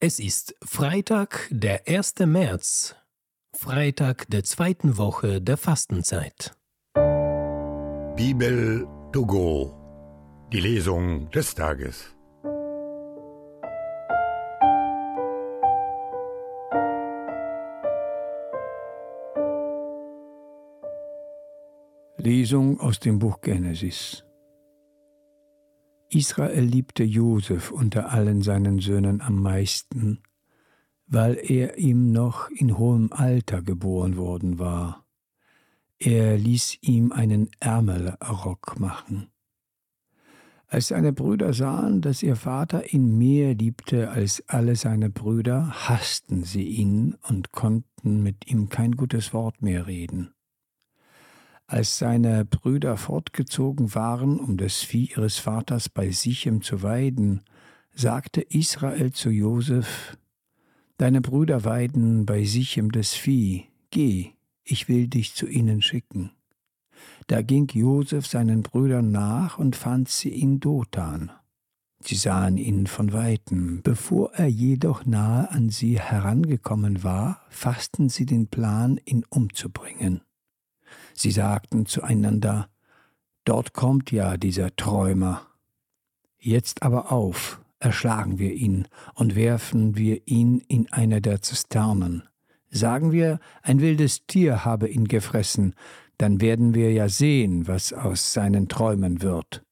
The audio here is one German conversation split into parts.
Es ist Freitag, der 1. März, Freitag der zweiten Woche der Fastenzeit. Bibel to go, die Lesung des Tages. Lesung aus dem Buch Genesis. Israel liebte Josef unter allen seinen Söhnen am meisten, weil er ihm noch in hohem Alter geboren worden war. Er ließ ihm einen Ärmelrock machen. Als seine Brüder sahen, dass ihr Vater ihn mehr liebte als alle seine Brüder, hassten sie ihn und konnten mit ihm kein gutes Wort mehr reden. Als seine Brüder fortgezogen waren, um das Vieh ihres Vaters bei Sichem zu weiden, sagte Israel zu Josef: Deine Brüder weiden bei Sichem das Vieh, geh, ich will dich zu ihnen schicken. Da ging Josef seinen Brüdern nach und fand sie in Dothan. Sie sahen ihn von weitem. Bevor er jedoch nahe an sie herangekommen war, fassten sie den Plan, ihn umzubringen. Sie sagten zueinander, Dort kommt ja dieser Träumer. Jetzt aber auf, erschlagen wir ihn und werfen wir ihn in eine der Zisternen. Sagen wir, ein wildes Tier habe ihn gefressen, dann werden wir ja sehen, was aus seinen Träumen wird.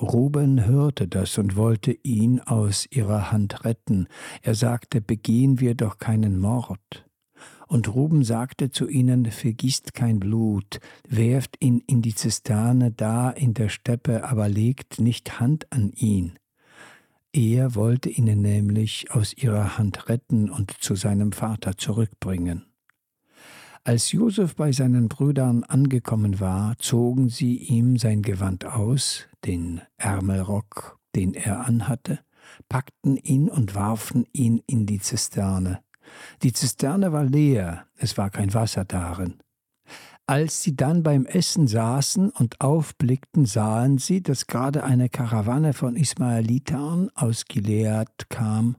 Ruben hörte das und wollte ihn aus ihrer Hand retten. Er sagte, begehen wir doch keinen Mord. Und Ruben sagte zu ihnen, vergießt kein Blut, werft ihn in die Zisterne da in der Steppe, aber legt nicht Hand an ihn. Er wollte ihnen nämlich aus ihrer Hand retten und zu seinem Vater zurückbringen. Als Josef bei seinen Brüdern angekommen war, zogen sie ihm sein Gewand aus, den Ärmelrock, den er anhatte, packten ihn und warfen ihn in die Zisterne. Die Zisterne war leer, es war kein Wasser darin. Als sie dann beim Essen saßen und aufblickten, sahen sie, dass gerade eine Karawanne von Ismaelitern aus Gilead kam.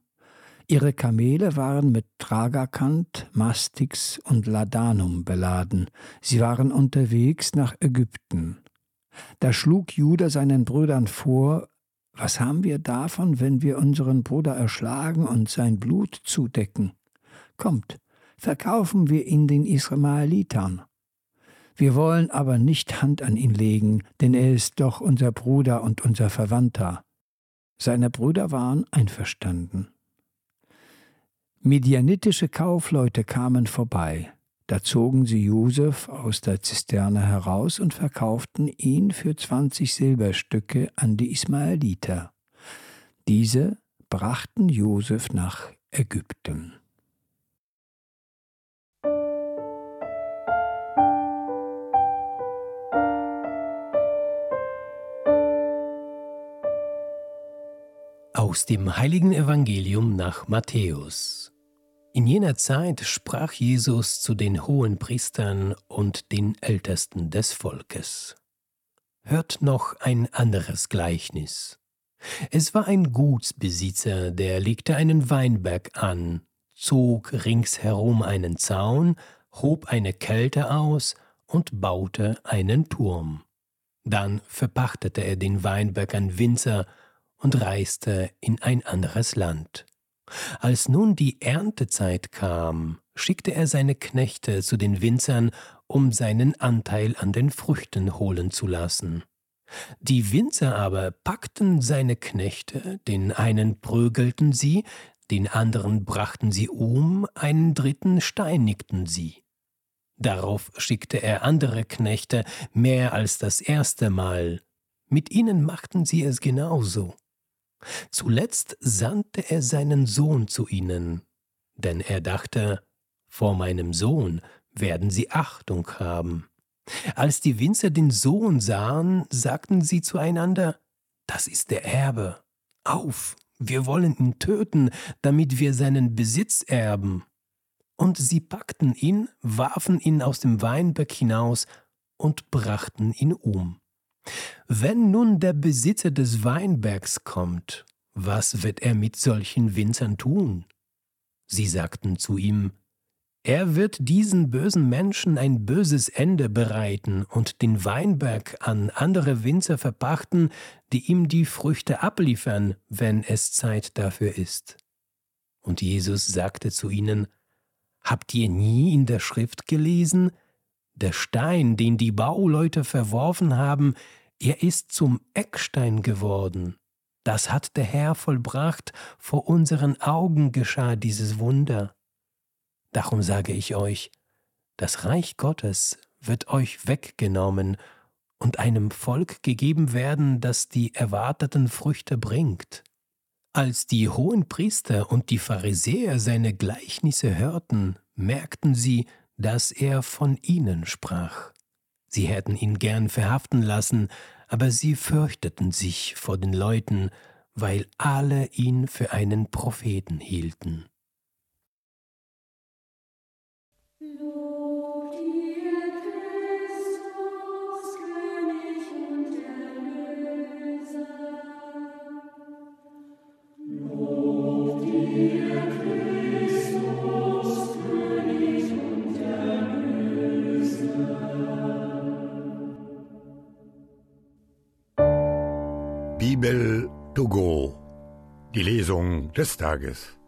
Ihre Kamele waren mit Tragakant, Mastix und Ladanum beladen. Sie waren unterwegs nach Ägypten. Da schlug Judah seinen Brüdern vor, was haben wir davon, wenn wir unseren Bruder erschlagen und sein Blut zudecken? Kommt, verkaufen wir ihn den Ismaelitern. Wir wollen aber nicht Hand an ihn legen, denn er ist doch unser Bruder und unser Verwandter. Seine Brüder waren einverstanden. Midianitische Kaufleute kamen vorbei. Da zogen sie Josef aus der Zisterne heraus und verkauften ihn für zwanzig Silberstücke an die Ismaeliter. Diese brachten Josef nach Ägypten. Aus dem heiligen Evangelium nach Matthäus. In jener Zeit sprach Jesus zu den hohen Priestern und den Ältesten des Volkes. Hört noch ein anderes Gleichnis. Es war ein Gutsbesitzer, der legte einen Weinberg an, zog ringsherum einen Zaun, hob eine Kälte aus und baute einen Turm. Dann verpachtete er den Weinberg an Winzer und reiste in ein anderes Land. Als nun die Erntezeit kam, schickte er seine Knechte zu den Winzern, um seinen Anteil an den Früchten holen zu lassen. Die Winzer aber packten seine Knechte, den einen prügelten sie, den anderen brachten sie um, einen dritten steinigten sie. Darauf schickte er andere Knechte mehr als das erste Mal. Mit ihnen machten sie es genauso. Zuletzt sandte er seinen Sohn zu ihnen, denn er dachte, vor meinem Sohn werden sie Achtung haben. Als die Winzer den Sohn sahen, sagten sie zueinander, das ist der Erbe. Auf, wir wollen ihn töten, damit wir seinen Besitz erben. Und sie packten ihn, warfen ihn aus dem Weinberg hinaus und brachten ihn um. Wenn nun der Besitzer des Weinbergs kommt, was wird er mit solchen Winzern tun? Sie sagten zu ihm, er wird diesen bösen Menschen ein böses Ende bereiten und den Weinberg an andere Winzer verpachten, die ihm die Früchte abliefern, wenn es Zeit dafür ist. Und Jesus sagte zu ihnen, Habt ihr nie in der Schrift gelesen? Der Stein, den die Bauleute verworfen haben, er ist zum Eckstein geworden. Das hat der Herr vollbracht, vor unseren Augen geschah dieses Wunder. Darum sage ich euch, das Reich Gottes wird euch weggenommen und einem Volk gegeben werden, das die erwarteten Früchte bringt. Als die hohen Priester und die Pharisäer seine Gleichnisse hörten, merkten sie, dass er von ihnen sprach. Sie hätten ihn gern verhaften lassen, aber sie fürchteten sich vor den Leuten, weil alle ihn für einen Propheten hielten. Bibel to go. Die Lesung des Tages.